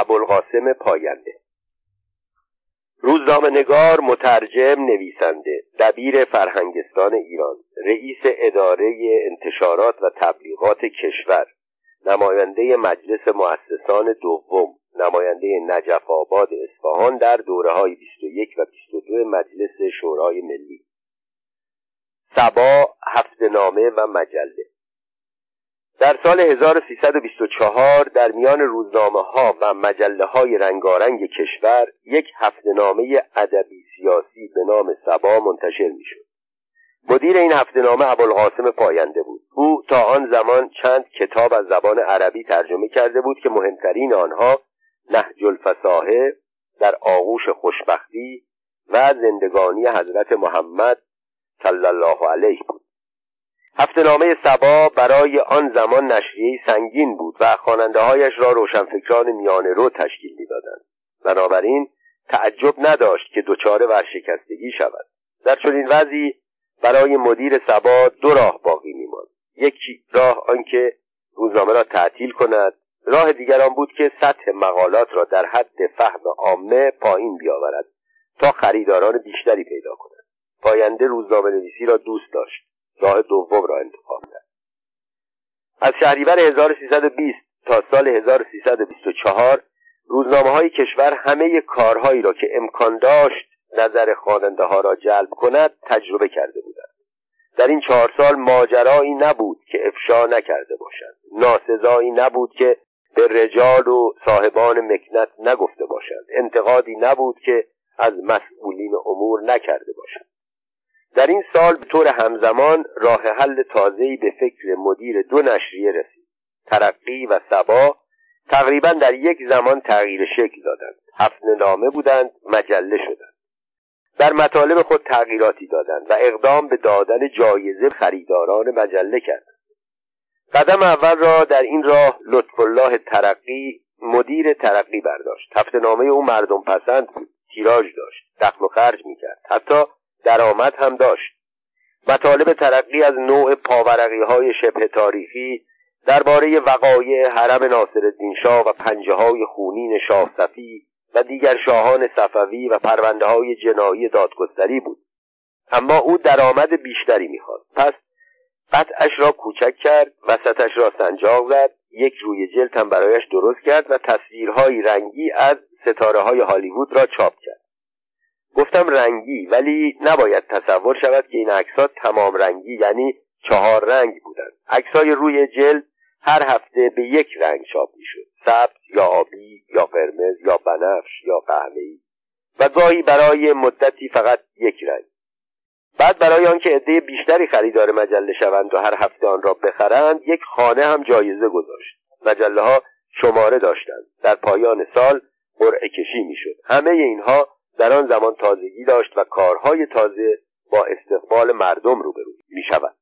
ابوالقاسم پاینده. روزنامه نگار مترجم نویسنده دبیر فرهنگستان ایران رئیس اداره انتشارات و تبلیغات کشور نماینده مجلس مؤسسان دوم نماینده نجف آباد اصفهان در دوره های 21 و 22 مجلس شورای ملی. سبا هفته نامه و مجله. در سال 1324 در میان روزنامه ها و مجله های رنگارنگ کشور یک هفته نامه ادبی سیاسی به نام سبا منتشر می شد. مدیر این هفته نامه ابوالقاسم پاینده بود او تا آن زمان چند کتاب از زبان عربی ترجمه کرده بود که مهمترین آنها نهج الفصاحه در آغوش خوشبختی و زندگانی حضرت محمد صلی الله علیه بود هفته نامه سبا برای آن زمان نشریه سنگین بود و خواننده هایش را روشنفکران میانه رو تشکیل می‌دادند. بنابراین تعجب نداشت که دچار ورشکستگی شود. در چنین وضعی برای مدیر سبا دو راه باقی میماند. یک راه آنکه روزنامه را تعطیل کند. راه دیگر آن بود که سطح مقالات را در حد فهم عامه پایین بیاورد تا خریداران بیشتری پیدا کند پاینده روزنامه نویسی را دوست داشت. راه دوم را انتخاب کرد. از شهریور 1320 تا سال 1324 روزنامه های کشور همه کارهایی را که امکان داشت نظر خواننده ها را جلب کند تجربه کرده بودند. در این چهار سال ماجرایی نبود که افشا نکرده باشند. ناسزایی نبود که به رجال و صاحبان مکنت نگفته باشند. انتقادی نبود که از مسئولین امور نکرده باشند. در این سال به طور همزمان راه حل تازه‌ای به فکر مدیر دو نشریه رسید. ترقی و سبا تقریبا در یک زمان تغییر شکل دادند. هفت نامه بودند مجله شدند. در مطالب خود تغییراتی دادند و اقدام به دادن جایزه خریداران مجله کردند. قدم اول را در این راه لطف الله ترقی مدیر ترقی برداشت. هفته نامه او مردم پسند بود تیراژ داشت دخل و خرج می‌کرد. حتی درآمد هم داشت مطالب ترقی از نوع پاورقی های شبه تاریخی درباره وقایع حرم ناصرالدین شاه و پنجه های خونین شاه صفی و دیگر شاهان صفوی و پرونده های جنایی دادگستری بود. اما او درآمد بیشتری می‌خواست. پس قطعش را کوچک کرد وسطش را سنجاق زد یک روی جلد هم برایش درست کرد و تصویرهای رنگی از ستاره های هالیوود را چاپ کرد. گفتم رنگی ولی نباید تصور شود که این عکسها تمام رنگی یعنی چهار رنگ بودند. عکسهای روی جلد هر هفته به یک رنگ چاپ می‌شد. سبز یا آبی یا قرمز یا بنفش یا قهوه‌ای. و گاهی برای مدتی فقط یک رنگ. بعد برای آنکه عده بیشتری خریدار مجله شوند و هر هفته آن را بخرند یک خانه هم جایزه گذاشت. مجله ها شماره داشتند. در پایان سال قرعه کشی می‌شد. همه اینها در آن زمان تازگی داشت و کارهای تازه با استقبال مردم روبرو می شود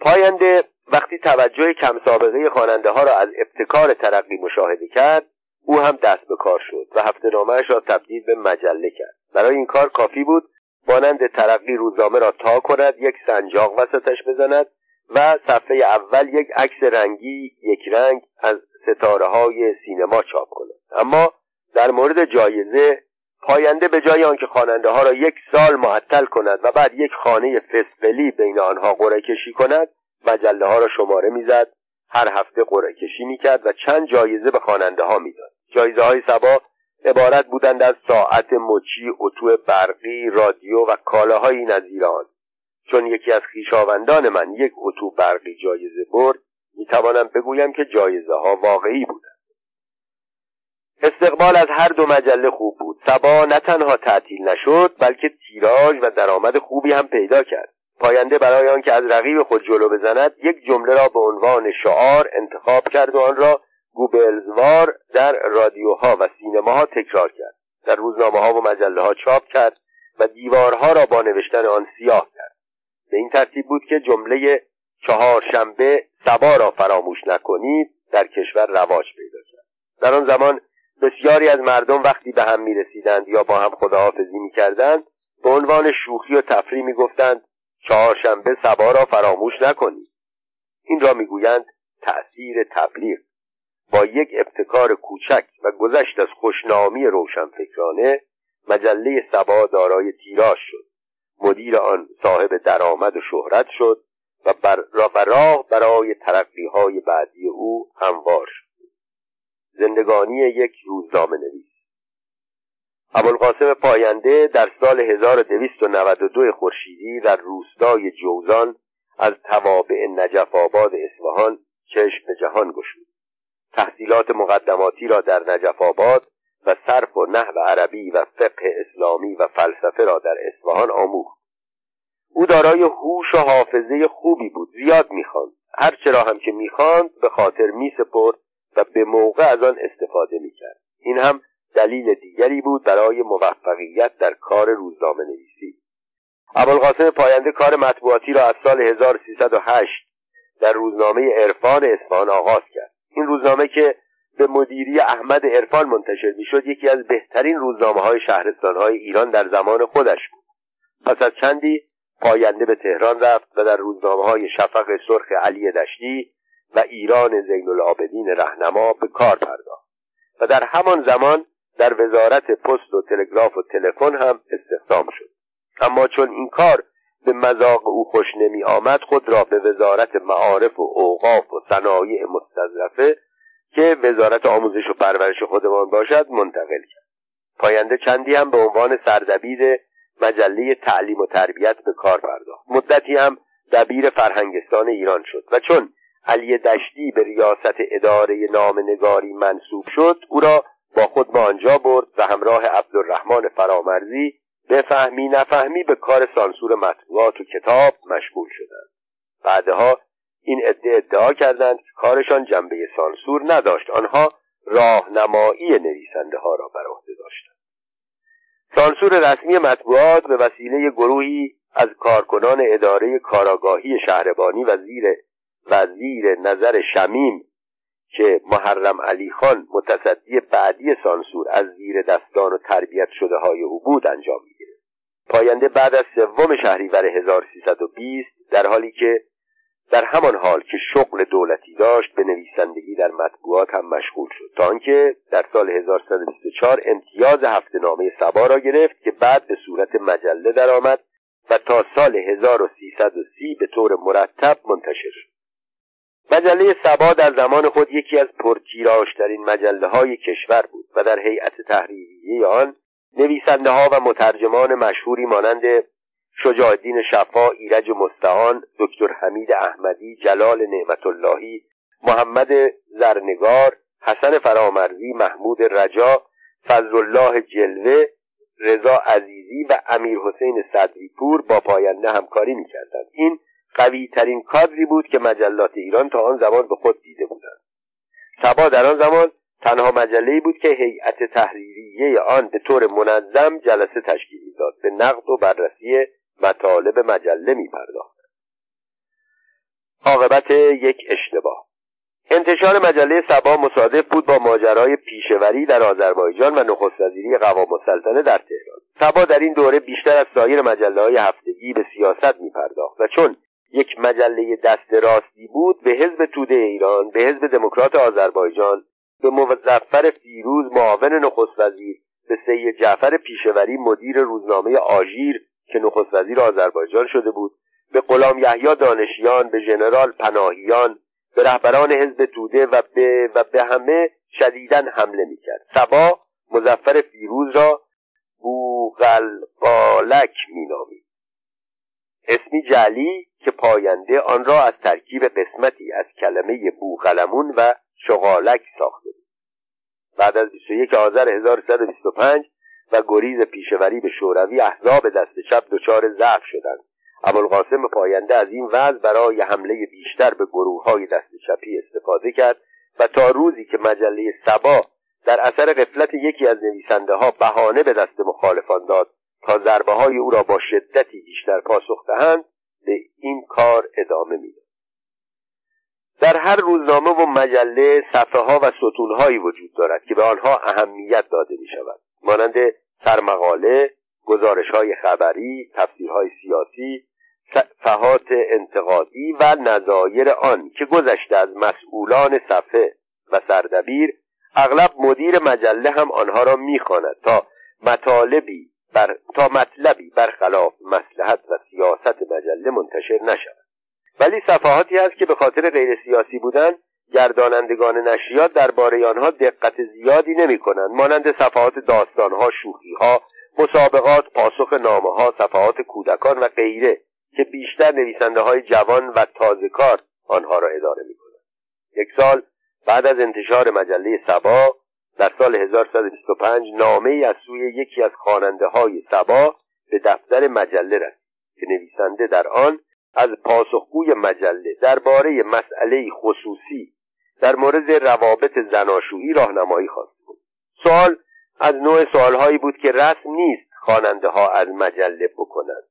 پاینده وقتی توجه کم سابقه خواننده ها را از ابتکار ترقی مشاهده کرد او هم دست به کار شد و هفته نامهش را تبدیل به مجله کرد. برای این کار کافی بود مانند ترقی روزنامه را تا کند یک سنجاق وسطش بزند و صفحه اول یک عکس رنگی یک رنگ از ستاره های سینما چاپ کند. اما در مورد جایزه پاینده به جای آنکه خواننده ها را یک سال معطل کند و بعد یک خانه فسفلی بین آنها قرعه کشی کند مجله ها را شماره می‌زد هر هفته قرعه کشی می‌کرد و چند جایزه به خواننده ها می‌داد. جایزه های سبا عبارت بودند از ساعت مچی اتو برقی رادیو و کالاهایی نظیر آن. چون یکی از خویشاوندان من یک اتو برقی جایزه برد می‌توانم بگویم که جایزه ها واقعی بودند. استقبال از هر دو مجله خوب بود. سبا نه تنها تعطیل نشد بلکه تیراژ و درآمد خوبی هم پیدا کرد. پاینده برای آنکه از رقیب خود جلو بزند یک جمله را به عنوان شعار انتخاب کرد و آن را گوبلزوار در رادیوها و سینماها تکرار کرد. در روزنامه ها و مجله ها چاپ کرد و دیوارها را با نوشتن آن سیاه کرد. به این ترتیب بود که جمله چهارشنبه سبا را فراموش نکنید در کشور رواج پیدا کرد. در آن زمان بسیاری از مردم وقتی به هم می رسیدند یا با هم خداحافظی می کردند به عنوان شوخی و تفریح می گفتند چهارشنبه سبا را فراموش نکنید این را می‌گویند تأثیر تبلیغ. با یک ابتکار کوچک و گذشت از خوشنامی روشنفکرانه مجله سبا دارای تیراژ شد. مدیر آن صاحب درآمد و شهرت شد و بر راه برای ترقی های بعدی او هموار شد. زندگانی یک روزنامه نویس ابوالقاسم پاینده در سال 1292 خورشیدی در روستای جوزان از توابع نجف آباد اصفهان چشم به جهان گشود. تحصیلات مقدماتی را در نجف آباد و صرف و نحو عربی و فقه اسلامی و فلسفه را در اصفهان آموخت. او دارای هوش و حافظه خوبی بود زیاد می‌خواند. هر چرا هم که می‌خواند به خاطر میسپرد و به موقع از آن استفاده می‌کرد. این هم دلیل دیگری بود برای موفقیت در کار روزنامه نویسی ابوالقاسم پاینده کار مطبوعاتی را از سال 1308 در روزنامه عرفان اصفهان آغاز کرد. این روزنامه که به مدیری احمد عرفان منتشر می‌شد یکی از بهترین روزنامه های شهرستان های ایران در زمان خودش بود. پس از چندی پاینده به تهران رفت و در روزنامه های شفق سرخ علی دشتی و ایران زین العابدین رهنما به کار پرداخت. و در همان زمان در وزارت پست و تلگراف و تلفن هم استخدام شد. اما چون این کار به مذاق او خوش نمی آمد خود را به وزارت معارف و اوقاف و صنایع مستظرفه که وزارت آموزش و پرورش خودمان باشد منتقل کرد. پاینده چندی هم به عنوان سردبیر مجله تعلیم و تربیت به کار پرداخت. مدتی هم دبیر فرهنگستان ایران شد. و چون علی دشتی به ریاست اداره نامنگاری منصوب شد او را با خود به آنجا برد و همراه عبدالرحمن فرامرزی بفهمی نفهمی به کار سانسور مطبوعات و کتاب مشغول شدند. بعدها این ادعا ادعا کردند که کارشان جنبه سانسور نداشت آنها راهنمایی نویسنده ها را بر عهده داشتند. سانسور رسمی مطبوعات به وسیله گروهی از کارکنان اداره کاراگاهی شهربانی و زیر وزیر نظر شمیم که محرم علی خان متصدی بعدی سانسور از زیر دستان و تربیت شده های او بود انجام می‌گیرد پاینده بعد از سوم شهریور 1320 در حالی که در همان حال که شغل دولتی داشت به نویسندگی در مطبوعات هم مشغول شد. تا آنکه در سال 1124 امتیاز هفته نامه سبا را گرفت که بعد به صورت مجله درآمد و تا سال 1330 به طور مرتب منتشر شد. مجله سبا در زمان خود یکی از پرتیراژترین مجله های کشور بود و در هیئت تحریریه آن نویسنده ها و مترجمان مشهوری مانند شجاع الدین شفا ایرج مستعان دکتر حمید احمدی جلال نعمت اللهی محمد زرنگار حسن فرامرزی محمود رجا فضل الله جلوه رضا عزیزی و امیر حسین صدریپور با پاینده همکاری می‌کردند. این قوی ترین کادری بود که مجلات ایران تا آن زمان به خود دیده بودند. سبا در آن زمان تنها مجله بود که هیئت تحریریه آن به طور منظم جلسه تشکیل می‌داد. به نقد و بررسی مطالب مجله می پرداخت عاقبت یک اشتباه. انتشار مجله سبا مصادف بود با ماجرای پیشوری در آذربایجان و نخست وزیری قوام السلطنه در تهران. سبا در این دوره بیشتر از سایر مجله های هفتگی به سیاست می پرداخت و چون یک مجله دست راستی بود به حزب توده ایران به حزب دموکرات آذربایجان به مظفر فیروز معاون نخست وزیر به سید جعفر پیشوری مدیر روزنامه آژیر که نخست وزیر آذربایجان شده بود به غلام یحیی دانشیان به ژنرال پناهیان به رهبران حزب توده و به و به همه شدیدا حمله می‌کرد. سبا مزفر فیروز را بوغلقالک مینامید. اسمی جعلی که پاینده آن را از ترکیب قسمتی از کلمه بوغلمون و شغالک ساخته بود. بعد از 21 آذر 1125 و گریز پیشوری به شوروی احزاب دست چپ دچار ضعف شدند. ابوالقاسم پاینده از این وضع برای حمله بیشتر به گروه های دست چپی استفاده کرد و تا روزی که مجله سبا در اثر قفلت یکی از نویسنده ها بهانه به دست مخالفان داد تا ضربه های او را با شدتی بیشتر پاسخ دهند به این کار ادامه می‌داد در هر روزنامه و مجله صفحه ها و ستون هایی وجود دارد که به آنها اهمیت داده می شود مانند سرمقاله گزارش های خبری تفسیرهای سیاسی صفحات انتقادی و نظایر آن که گذشته از مسئولان صفحه و سردبیر اغلب مدیر مجله هم آنها را می‌خواند تا مطالبی بر تا مطلبی برخلاف مسلحت و سیاست مجله منتشر نشود ولی صفحاتی هست که به خاطر غیر سیاسی بودن گردانندگان نشریات درباره آنها دقت زیادی نمی کنند مانند صفحات داستانها شوخیها مسابقات پاسخ نامه ها صفحات کودکان و غیره که بیشتر نویسنده های جوان و تازه کار آنها را اداره می کنند. یک سال بعد از انتشار مجله سبا در سال 1125 نامه ای از سوی یکی از خواننده های سبا به دفتر مجله رسید که نویسنده در آن از پاسخگوی مجله درباره مسئله خصوصی در مورد روابط زناشویی راهنمایی خواست. سوال از نوع سوالهایی بود که رسم نیست خواننده ها از مجله بکنند.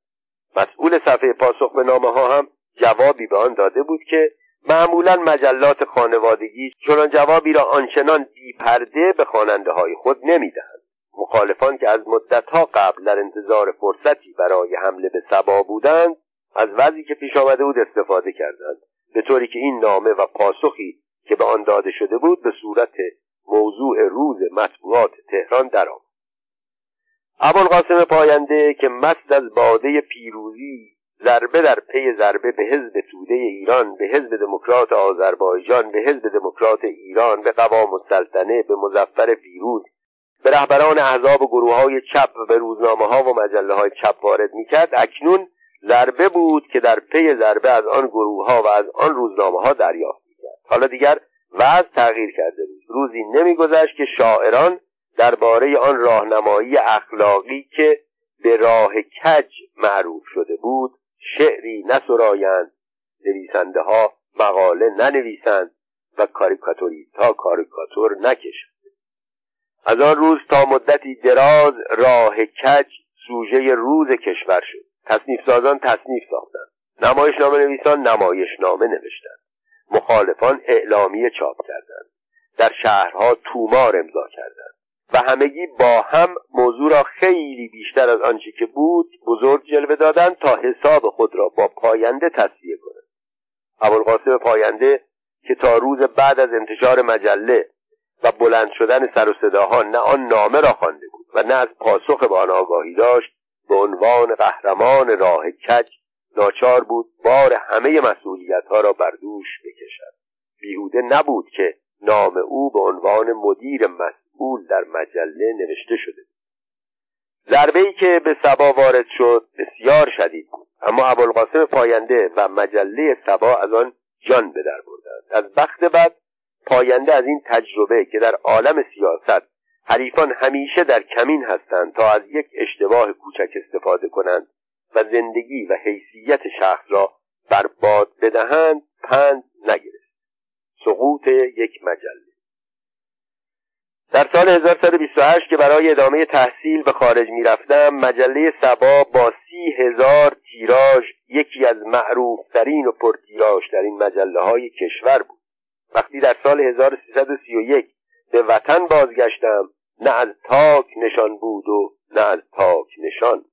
مسئول صفحه پاسخ به نامه ها هم جوابی به آن داده بود که معمولا مجلات خانوادگی چنان جوابی را آنچنان بیپرده به خواننده های خود نمی‌دهند. مخالفان که از مدتها قبل در انتظار فرصتی برای حمله به سبا بودند از وضعی که پیش آمده بود استفاده کردند. به طوری که این نامه و پاسخی که به آن داده شده بود به صورت موضوع روز مطبوعات تهران درآمد. ابوالقاسم پاینده که مست از باده پیروزی ضربه در پی ضربه به حزب توده ایران به حزب دموکرات آذربایجان به حزب دموکرات ایران به قوام السلطنه به مزفر پیروز به رهبران احزاب و گروه های چپ به روزنامه ها و مجله های چپ وارد می‌کرد. اکنون ضربه بود که در پی ضربه از آن گروه ها و از آن روزنامه ها دریافت می‌کرد. حالا دیگر وضع تغییر کرده بود. روزی نمیگذشت که شاعران درباره آن راهنمایی اخلاقی که به راه کج معروف شده بود شعری نسرایند. نویسنده ها مقاله ننویسند و کاریکاتوریست ها کاریکاتور نکشند. از آن روز تا مدتی دراز راه کج سوژه روز کشور شد. تصنیف سازان تصنیف ساختند. نمایشنامه نویسان نمایشنامه نوشتند. مخالفان اعلامیه چاپ کردند. در شهرها تومار امضا کردند. و همگی با هم موضوع را خیلی بیشتر از آنچه که بود بزرگ جلوه دادند تا حساب خود را با پاینده تصویه کنند. ابوالقاسم پاینده که تا روز بعد از انتشار مجله و بلند شدن سر و صداها نه آن نامه را خوانده بود و نه از پاسخ به آن آگاهی داشت به عنوان قهرمان راه کج ناچار بود بار همه مسئولیت ها را بر دوش بکشد. بیهوده نبود که نام او به عنوان مدیر مسئول در مجله نوشته شده ضربه ای که به سبا وارد شد بسیار شدید بود. اما ابوالقاسم پاینده و مجله سبا از آن جان به در بردند. از بخت بعد پاینده از این تجربه که در عالم سیاست حریفان همیشه در کمین هستند تا از یک اشتباه کوچک استفاده کنند و زندگی و حیثیت شخص را برباد بدهند پند نگرفت. سقوط یک مجله. در سال 1128 که برای ادامه تحصیل به خارج می‌رفتم مجله سبا با سی هزار تیراژ یکی از معروفترین و پرتیراژترین مجله های کشور بود. وقتی در سال 1331 به وطن بازگشتم نه از تاک نشان بود و نه از تاک نشان.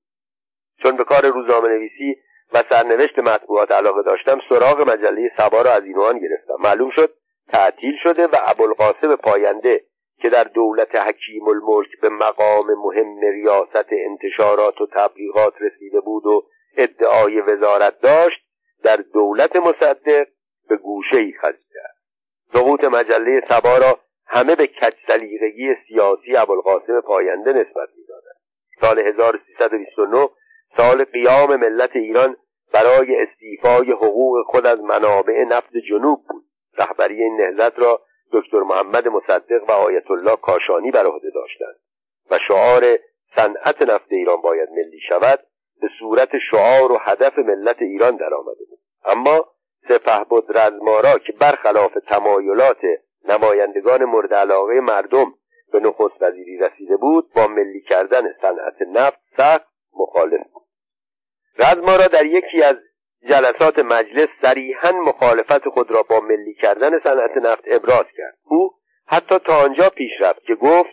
چون به کار روزنامه نویسی و سرنوشت مطبوعات علاقه داشتم سراغ مجله سبا را از اینوان گرفتم. معلوم شد تعطیل شده و ابوالقاسم پاینده که در دولت حکیم الملک به مقام مهم ریاست انتشارات و تبلیغات رسیده بود و ادعای وزارت داشت در دولت مصدق به گوشه ای خزیده سقوط مجله سبا را همه به کج سلیقگی سیاسی ابوالقاسم پاینده نسبت می‌دادند. سال 1329 سال قیام ملت ایران برای استیفای حقوق خود از منابع نفت جنوب بود. رهبری این نهضت را دکتر محمد مصدق و آیت الله کاشانی بر عهده داشتند و شعار صنعت نفت ایران باید ملی شود به صورت شعار و هدف ملت ایران درآمده بود. اما سپهبد رزمارا که برخلاف تمایلات نمایندگان مورد علاقه مردم به نخست وزیری رسیده بود با ملی کردن صنعت نفت سخت مخالف بود. رزمارا در یکی از جلسات مجلس صریحا مخالفت خود را با ملی کردن صنعت نفت ابراز کرد. او حتی تا آنجا پیش رفت که گفت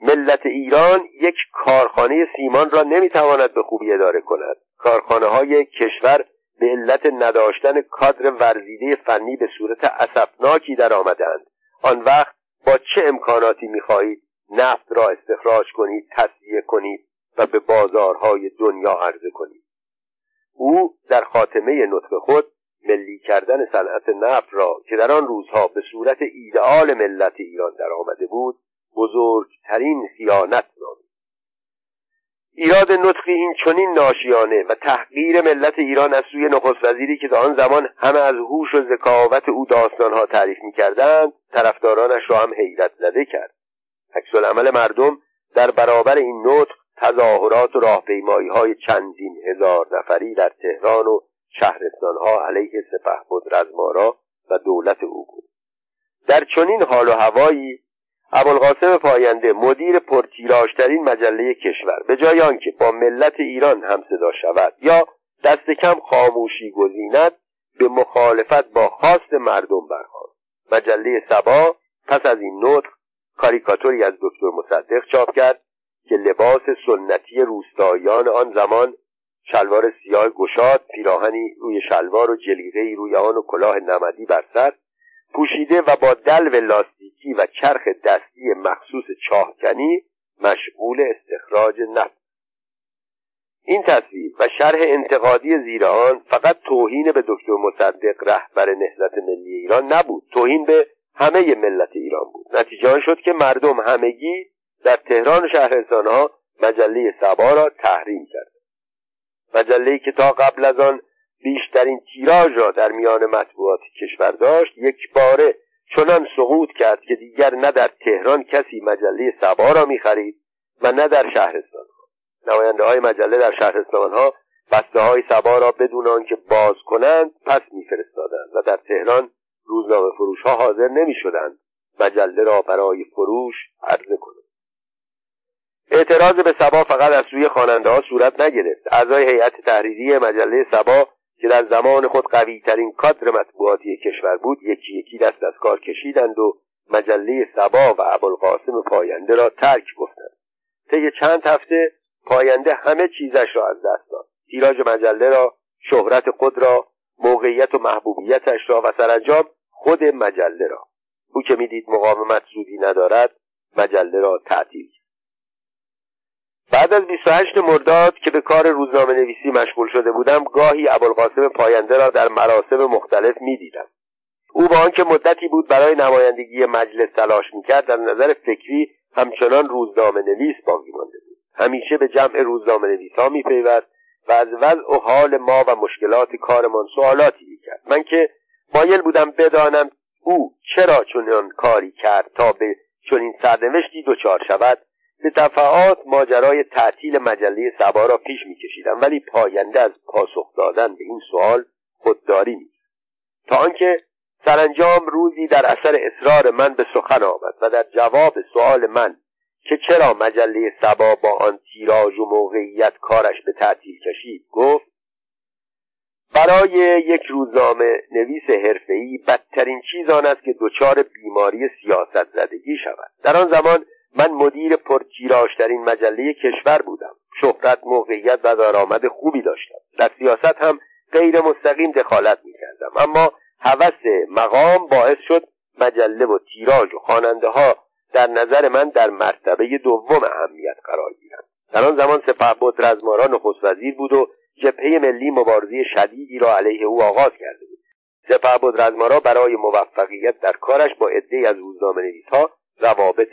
ملت ایران یک کارخانه سیمان را نمی‌تواند به خوبی اداره کند. کارخانه های کشور به علت نداشتن کادر ورزیده فنی به صورت اسفناکی در آمدند آن وقت با چه امکاناتی می‌خواهید نفت را استخراج کنید تصویه کنید و به بازارهای دنیا عرضه کنید؟ او در خاتمه نطق خود ملی کردن صنعت نفت را که در آن روزها به صورت ایدئال ملت ایران در آمده بود بزرگترین خیانت نامید. ایراد نطقی این چنین ناشیانه و تحقیر ملت ایران از سوی نخست وزیری که در آن زمان همه از هوش و ذکاوت او داستانها تعریف می‌کردند طرفدارانش را هم حیرت زده کرد. عکس عمل مردم در برابر این نطق تظاهرات و راهپیمایی های چندین هزار نفری در تهران و شهرستانها علیه بود رزمارا و دولت او بود. در چنین حال و هوایی ابوالقاسم پاینده مدیر پرتیراژترین مجله کشور به جای آنکه با ملت ایران هم صدا شود یا دست کم خاموشی گزیند به مخالفت با خواست مردم برخواست مجله سبا پس از این نطق کاریکاتوری از دکتر مصدق چاپ کرد که لباس سنتی روستاییان آن زمان شلوار سیاه گشاد پیراهنی روی شلوار و جلیقهای روی آن و کلاه نمدی بر سر پوشیده و با دلو لاستیکی و چرخ دستی مخصوص چاهکنی مشغول استخراج نفت. این تصویر و شرح انتقادی زیر آن فقط توهین به دکتر مصدق رهبر نهضت ملی ایران نبود. توهین به همه ملت ایران بود. نتیجه شد که مردم همگی در تهران شهرستانها مجله سبا را تحریم کرد. مجله که تا قبل از آن بیشترین تیراژ را در میان مطبوعات کشور داشت یک باره چنان سقوط کرد که دیگر نه در تهران کسی مجله سبا را می‌خرید و نه در شهرستان نماینده های مجله در شهرستان ها بسته های سبا را بدون آنکه باز کنند پس میفرستادند و در تهران روزنامه فروش ها حاضر نمی شدند مجله را برای فروش عرضه کنند. اعتراض به سبا فقط از سوی خواننده ها صورت نگرفت. اعضای هیئت تحریری مجله سبا که در زمان خود قوی ترین کادر مطبوعاتی کشور بود یکی یکی دست از کار کشیدند و مجله سبا و ابوالقاسم پاینده را ترک گفتند. طی چند هفته پاینده همه چیزش را از دست داد. تیراژ مجله را شهرت خود را موقعیت و محبوبیتش را و سرانجام خود مجله را. او که می‌دید مقاومت سودی ندارد مجله را تعطیل بعد از 28 مرداد که به کار روزنامه نویسی مشغول شده بودم گاهی ابوالقاسم پاینده را در مراسم مختلف می‌دیدم. او با آنکه مدتی بود برای نمایندگی مجلس تلاش می‌کرد در نظر فکری همچنان روزنامه نویس باقی مانده بود. همیشه به جمع روزنامه نویس ها میپیوست و از وضع و حال ما و مشکلات کارمان سوالاتی می‌کرد. من که مایل بودم بدانم او چرا چنین کاری کرد تا به چنین سرنوشتی دچار شود به دفعات ماجرای تعطیل مجله سبا را پیش میکشیدم ولی پاینده از پاسخ دادن به این سوال خودداری می تا آنکه سرانجام روزی در اثر اصرار من به سخن آمد و در جواب سوال من که چرا مجله سبا با آن تیراژ و موقعیت کارش به تعطیل کشید گفت برای یک روزنامه نویس حرفه‌ای بدترین چیز آن است که دچار بیماری سیاست زدگی شود. در آن زمان من مدیر پرتیراژترین مجله کشور بودم. شهرت موقعیت و درآمد خوبی داشتم. در سیاست هم غیر مستقیم دخالت می‌کردم. اما هوس مقام باعث شد مجله و تیراژ و خواننده ها در نظر من در مرتبه دوم اهمیت قرار گیرند. در آن زمان سپهبد رزمارا نخست وزیر بود و جبهه ملی مبارزه شدیدی را علیه او آغاز کرده بود. سپهبد رزمارا برای موفقیت در کارش با عدهای از روزنامه نویسها روابط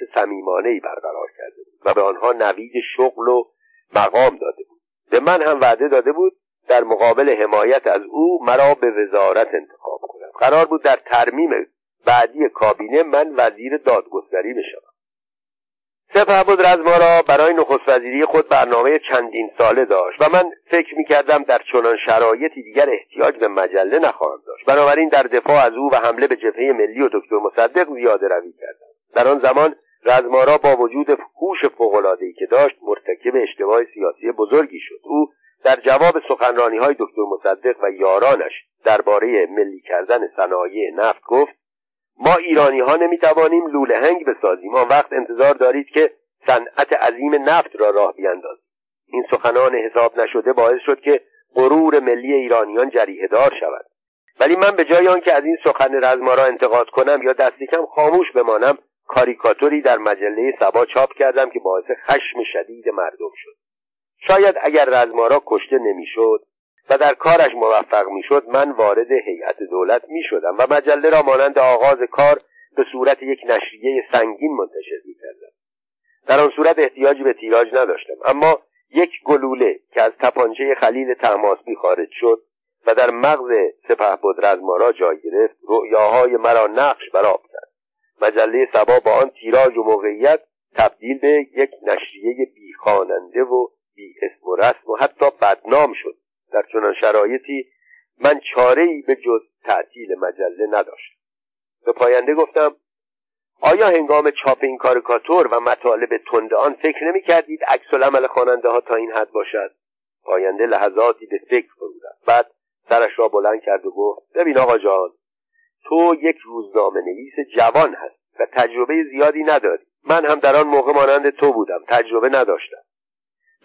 ای برقرار کرده بود و به آنها نوید شغل و مقام داده بود. به من هم وعده داده بود در مقابل حمایت از او مرا به وزارت انتخاب کند قرار بود در ترمیم بعدی کابینه من وزیر دادگستری بشوم. سپهبد رزما را برای نخست وزیری خود برنامه چندین ساله داشت و من فکر می کردم در چنان شرایطی دیگر احتیاج به مجله نخواهم داشت. بنابراین در دفاع از او و حمله به جبهه ملی و دکتر مصدق زیاده روی کردم. در آن زمان رزمارا با وجود هوش فوقالعادهای که داشت مرتکب اشتباه سیاسی بزرگی شد. او در جواب سخنرانی های دکتر مصدق و یارانش درباره ملی کردن صنایع نفت گفت ما ایرانی ها نمی توانیم لوله هنگ بسازیم. آن وقت انتظار دارید که صنعت عظیم نفت را راه بیاندازیم. این سخنان حساب نشده باعث شد که غرور ملی ایرانیان جریه دار شود. ولی من به جای آنکه از این سخن رزما را انتقاد کنم یا دستی کم خاموش بمانم کاریکاتوری در مجله سبا چاپ کردم که باعث خشم شدید مردم شد. شاید اگر رزمارا کشته نمی‌شد و در کارش موفق می‌شد من وارد هیئت دولت می‌شدم و مجله را مانند آغاز کار به صورت یک نشریه سنگین منتشر می‌کردم. در آن صورت احتیاجی به تیراژ نداشتم. اما یک گلوله که از تپانچه خلیل تماسبی خارج شد و در مغز سپه بود رزمارا جای گرفت رؤیاهای مرا نقش براب کرد مجله سبا با آن تیراژ و موقعیت تبدیل به یک نشریه بیخواننده و بی اسم و رسم و حتی بدنام شد. در چنان شرایطی من چاره ای به جز تعطیل مجله نداشتم. به پاینده گفتم آیا هنگام چاپ این کاریکاتور و مطالب تند آن فکر نمی کردید عکس العمل خواننده ها تا این حد باشد؟ پاینده لحظاتی به فکر فرود بعد سرش را بلند کرد و گفت ببین آقا جان تو یک روزنامه نویس جوان هست و تجربه زیادی نداری. من هم در آن موقع مانند تو بودم. تجربه نداشتم.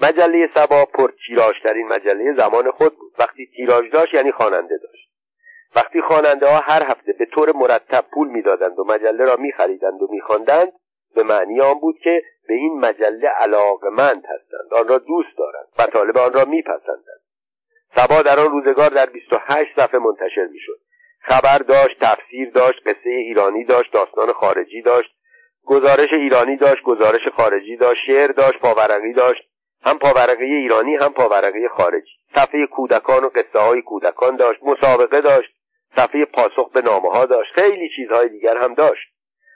مجله سبا پر تیراژترین مجله زمان خود بود. وقتی تیراژ داشت یعنی خواننده داشت. وقتی خواننده ها هر هفته به طور مرتب پول می‌دادند و مجله را میخریدند و میخواندند به معنی آن بود که به این مجله علاقمند هستند. آن را دوست دارند مطالب آن را میپسندند. سبا در آن روزگار در 28 صفحه منتشر می‌شد. خبر داشت تفسیر داشت قصه ایرانی داشت داستان خارجی داشت گزارش ایرانی داشت گزارش خارجی داشت شعر داشت پاورقی داشت هم پاورقی ایرانی هم پاورقی خارجی. صفحه کودکان و قصه های کودکان داشت مسابقه داشت صفحه پاسخ به نامه ها داشت خیلی چیزهای دیگر هم داشت.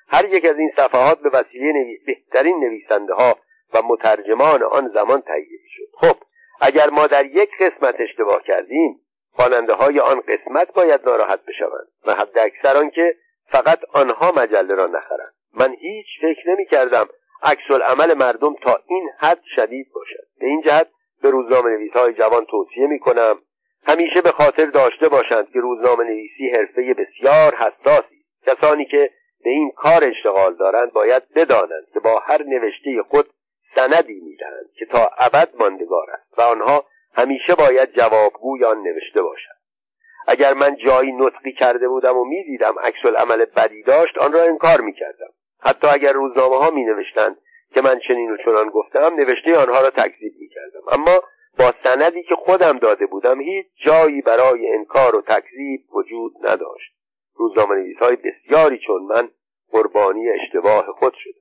هر یک از این صفحات به وسیله نوی... بهترین نویسنده ها و مترجمان آن زمان تهیه شد خب اگر ما در یک قسمت اشتباه کردیم خواننده های آن قسمت باید ناراحت بشوند و حد اکثر که فقط آنها مجله را نخرند. من هیچ فکر نمی کردم عکس عمل مردم تا این حد شدید باشد. به این جهت به روزنامه نویس های جوان توصیه می کنم همیشه به خاطر داشته باشند که روزنامه نویسی حرفه بسیار حساسی کسانی که به این کار اشتغال دارند باید بدانند که با هر نوشته خود سندی می‌دهند که تا ابد ماندگار است و آنها همیشه باید جوابگوی آن نوشته باشند اگر من جایی نطقی کرده بودم و می‌دیدم عکس عمل بدی داشت آن را انکار می‌کردم. حتی اگر روزنامه ها می نوشتند که من چنین و چنان گفتم نوشته آنها را تکذیب می کردم اما با سندی که خودم داده بودم هیچ جایی برای انکار و تکذیب وجود نداشت. روزنامه نویس های بسیاری چون من قربانی اشتباه خود شد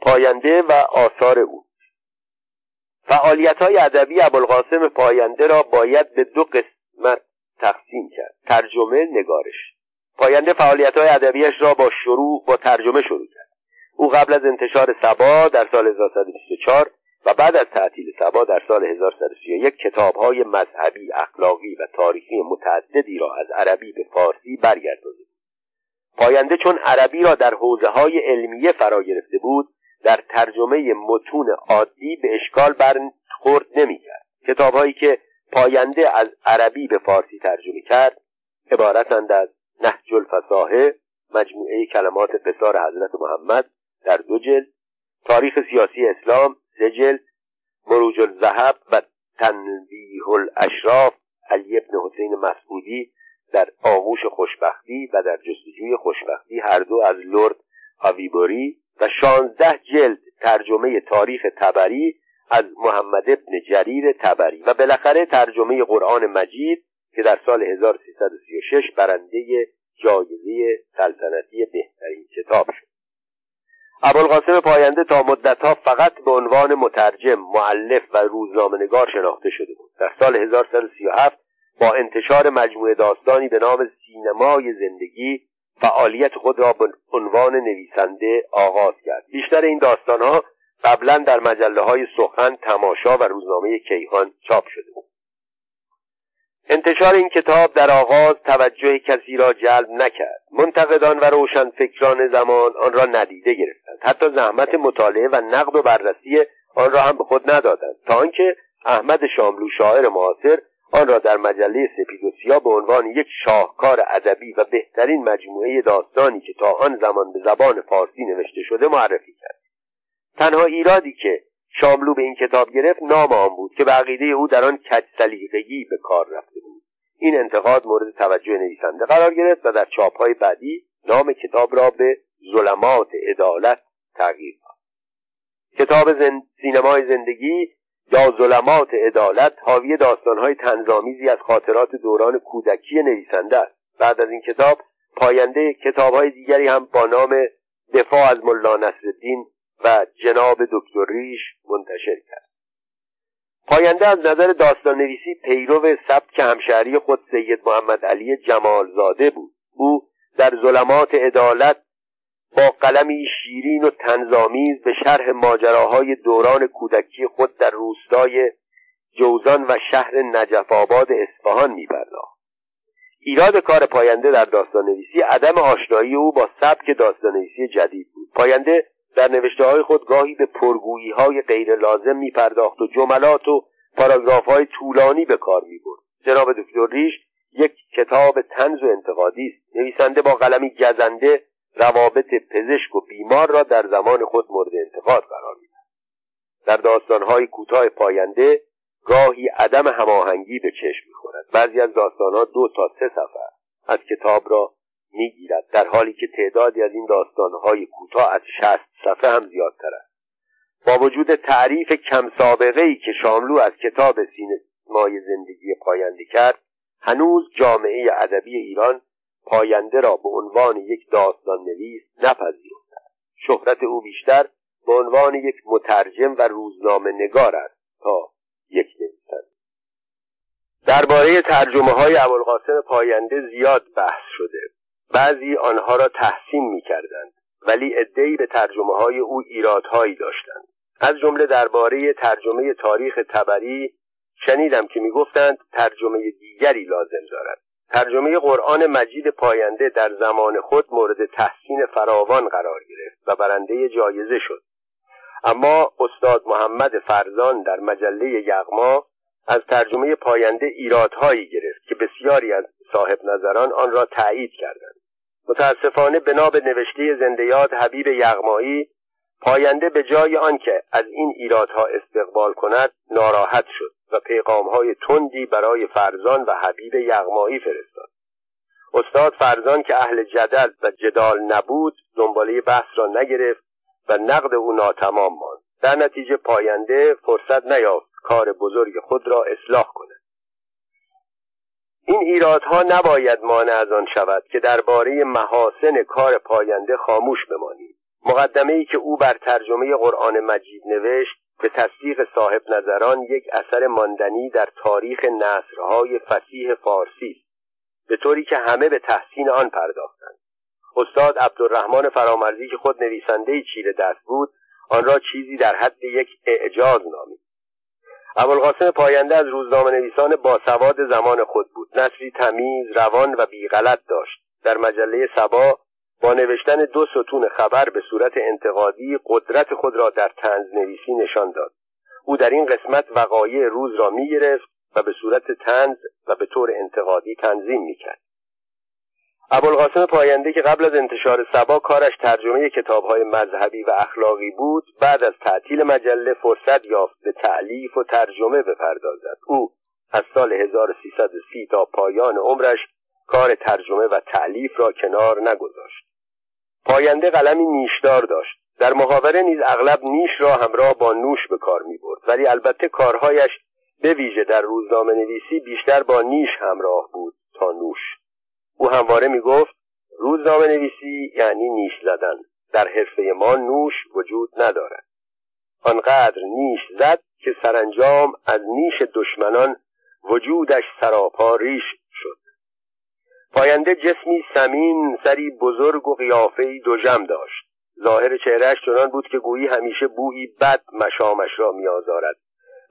پاینده و آثار او فعالیت های ادبی ابوالقاسم پاینده را باید به دو قسمت تقسیم کرد. ترجمه نگارش. پاینده فعالیت های ادبیش را با شروع با ترجمه شروع کرد. او قبل از انتشار سبا در سال 1924 و بعد از تعطیل سبا در سال 1331 کتابهای مذهبی، اخلاقی و تاریخی متعددی را از عربی به فارسی برگردانده پاینده چون عربی را در حوزه های علمیه فرا گرفته بود در ترجمه متون عادی به اشکال برخورد نمی‌کرد. کتابهایی که پاینده از عربی به فارسی ترجمه کرد عبارتند از نهج الفصاحه مجموعه کلمات قصار حضرت محمد در دو جلد تاریخ سیاسی اسلام سه جلد مروج الذهب و تنبیه الاشراف علی ابن حسین مسعودی در آغوش خوشبختی و در جستجوی خوشبختی هر دو از لرد آویبوری. و شانزده جلد ترجمه تاریخ تبری از محمد ابن جریر تبری و بالاخره ترجمه قرآن مجید که در سال 1336 برنده جایزه سلطنتی بهترین کتاب شد. ابوالقاسم پاینده تا مدتها فقط به عنوان مترجم معلف و روزنامهنگار شناخته شده بود. در سال 1337 با انتشار مجموعه داستانی به نام سینمای زندگی فعالیت خود را به عنوان نویسنده آغاز کرد. بیشتر این داستانها قبلا در مجله های سخن تماشا و روزنامه کیهان چاپ شده بود. انتشار این کتاب در آغاز توجه کسی را جلب نکرد. منتقدان و روشنفکران زمان آن را ندیده گرفتند. حتی زحمت مطالعه و نقد و بررسی آن را هم به خود ندادند. تا آنکه احمد شاملو شاعر معاصر آن را در مجله سپید و سیاه به عنوان یک شاهکار ادبی و بهترین مجموعه داستانی که تا آن زمان به زبان فارسی نوشته شده معرفی کرد. تنها ایرادی که شاملو به این کتاب گرفت نام آن بود که به او در آن کج به کار رفته بود. این انتقاد مورد توجه نویسنده قرار گرفت و در چاپهای بعدی نام کتاب را به ظلمات عدالت تغییر داد. کتاب زن... سینمای زندگی یا ظلمات عدالت حاوی داستانهای تنظامیزی از خاطرات دوران کودکی نویسنده است. بعد از این کتاب پاینده کتابهای دیگری هم با نام دفاع از ملا نصرالدین و جناب دکتر ریش منتشر کرد. پاینده از نظر داستان نویسی پیرو سبک همشهری خود سید محمد علی جمالزاده بود. او در ظلمات عدالت با قلمی شیرین و تنظامیز به شرح ماجراهای دوران کودکی خود در روستای جوزان و شهر نجف آباد اصفهان میپرداخت. ایراد کار پاینده در داستان نویسی عدم آشنایی او با سبک داستان نویسی جدید بود. پاینده در نوشته های خود گاهی به پرگویی های غیر لازم می پرداخت و جملات و پاراگراف های طولانی به کار می برد جناب دکتر ریش یک کتاب تنز و انتقادی است. نویسنده با قلمی گزنده روابط پزشک و بیمار را در زمان خود مورد انتقاد قرار می‌دهد. در داستانهای کوتاه پاینده گاهی عدم هماهنگی به چشم می‌خورد. بعضی از داستانها دو تا سه صفحه از کتاب را می‌گیرد. در حالی که تعدادی از این داستانهای کوتاه از شست صفحه هم زیادتر است. با وجود تعریف کم سابقه ای که شاملو از کتاب سینمای زندگی پاینده کرد هنوز جامعه ادبی ایران پاینده را به عنوان یک داستان نویس نپذیرفته شهرت او بیشتر به عنوان یک مترجم و روزنامه نگار است تا یک نویسنده. درباره ترجمه های ابوالقاسم پاینده زیاد بحث شده. بعضی آنها را تحسین می کردند ولی عدهای به ترجمه های او ایرادهایی داشتند. از جمله درباره ترجمه تاریخ تبری شنیدم که می‌گفتند ترجمه دیگری لازم دارد. ترجمه قرآن مجید پاینده در زمان خود مورد تحسین فراوان قرار گرفت و برنده جایزه شد. اما استاد محمد فرزان در مجله یغما از ترجمه پاینده ایرادهایی گرفت که بسیاری از صاحب نظران آن را تایید کردند. متاسفانه بنا به نوشته زندیات حبیب یغمایی پاینده به جای آنکه از این ایرادها استقبال کند ناراحت شد و پیغامهای تندی برای فرزان و حبیب یغمایی فرستاد. استاد فرزان که اهل جدل و جدال نبود دنباله بحث را نگرفت و نقد او ناتمام ماند. در نتیجه پاینده فرصت نیافت کار بزرگ خود را اصلاح کند. این ایرادها نباید مانع از آن شود که درباره محاسن کار پاینده خاموش بمانیم. مقدمه ای که او بر ترجمه قرآن مجید نوشت به تصدیق صاحب نظران یک اثر ماندنی در تاریخ نصرهای فسیح فارسی است به طوری که همه به تحسین آن پرداختند. استاد عبدالرحمن فرامرزی که خود نویسنده چیره دست بود آن را چیزی در حد یک اعجاز نامید. ابوالقاسم پاینده از روزنامه نویسان باسواد زمان خود بود. نصری تمیز روان و بیغلط داشت. در مجله سبا با نوشتن دو ستون خبر به صورت انتقادی قدرت خود را در تنز نویسی نشان داد. او در این قسمت وقایع روز را می گرفت و به صورت تنز و به طور انتقادی تنظیم می کرد. ابوالقاسم پاینده که قبل از انتشار سبا کارش ترجمه کتابهای مذهبی و اخلاقی بود بعد از تعطیل مجله فرصت یافت به تعلیف و ترجمه بپردازد. او از سال 1330 تا پایان عمرش کار ترجمه و تعلیف را کنار نگذاشت. پاینده قلمی نیشدار داشت. در محاوره نیز اغلب نیش را همراه با نوش به کار می برد ولی البته کارهایش به ویژه در روزنامه نویسی بیشتر با نیش همراه بود تا نوش. او همواره می گفت روزنامه نویسی یعنی نیش زدن. در حرفه ما نوش وجود ندارد. آنقدر نیش زد که سرانجام از نیش دشمنان وجودش سراپا ریش پاینده جسمی سمین سری بزرگ و قیافهای دوژم داشت. ظاهر چهرهش چنان بود که گویی همیشه بویی بد مشامش را میآزارد.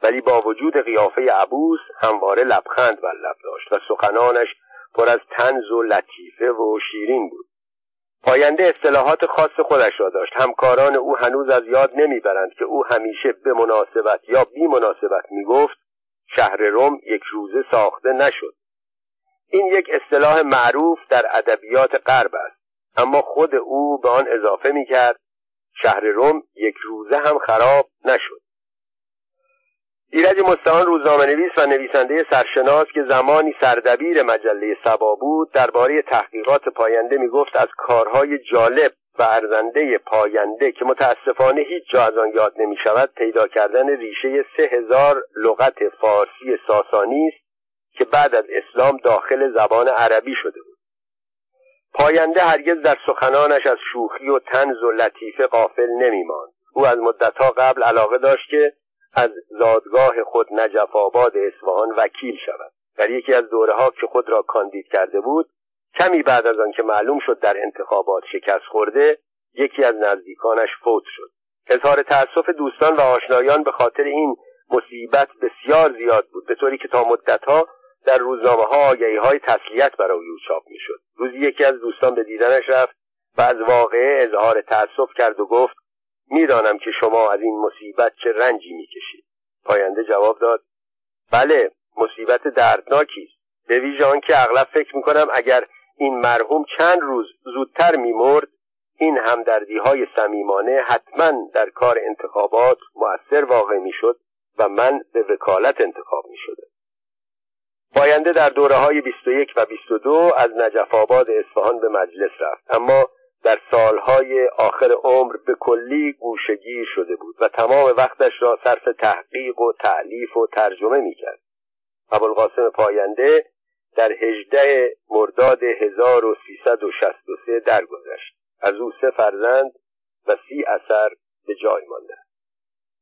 ولی با وجود قیافه عبوس همواره لبخند بر لب داشت و سخنانش پر از تنز و لطیفه و شیرین بود. پاینده اصطلاحات خاص خودش را داشت. همکاران او هنوز از یاد نمی‌برند که او همیشه به مناسبت یا بی مناسبت می‌گفت شهر روم یک روزه ساخته نشد. این یک اصطلاح معروف در ادبیات غرب است. اما خود او به آن اضافه می کرد شهر روم یک روزه هم خراب نشد. ایرج مستعان روزنامه نویس و نویسنده سرشناس که زمانی سردبیر مجله سبا بود درباره تحقیقات پاینده می گفت از کارهای جالب و ارزنده پاینده که متاسفانه هیچ جا از آن یاد نمی شود پیدا کردن ریشه سه هزار لغت فارسی ساسانی است که بعد از اسلام داخل زبان عربی شده بود. پاینده هرگز در سخنانش از شوخی و تنز و لطیفه قافل نمیماند. او از مدتها قبل علاقه داشت که از زادگاه خود نجف آباد اصفهان وکیل شود. در یکی از دوره ها که خود را کاندید کرده بود کمی بعد از آنکه معلوم شد در انتخابات شکست خورده یکی از نزدیکانش فوت شد. اظهار تأسف دوستان و آشنایان به خاطر این مصیبت بسیار زیاد بود به طوری که تا مدتها در روزنامه ها آگهی های تسلیت برای او چاپ می‌شد. روزی یکی از دوستان به دیدنش رفت و از واقعه اظهار تأسف کرد و گفت می‌دانم که شما از این مصیبت چه رنجی می‌کشید. پاینده جواب داد بله مصیبت دردناکی است. به ویژه آنکه اغلب فکر می‌کنم اگر این مرحوم چند روز زودتر میمرد این همدردی های صمیمانه حتما در کار انتخابات مؤثر واقع می‌شد و من به وکالت انتخاب می شده. باینده در دوره های 21 و 22 از نجف آباد اصفهان به مجلس رفت. اما در سالهای آخر عمر به کلی گوشگیر شده بود و تمام وقتش را صرف تحقیق و تعلیف و ترجمه می کرد. ابوالقاسم پاینده در هجده مرداد 1363 درگذشت. از او سه فرزند و سی اثر به جای مانده.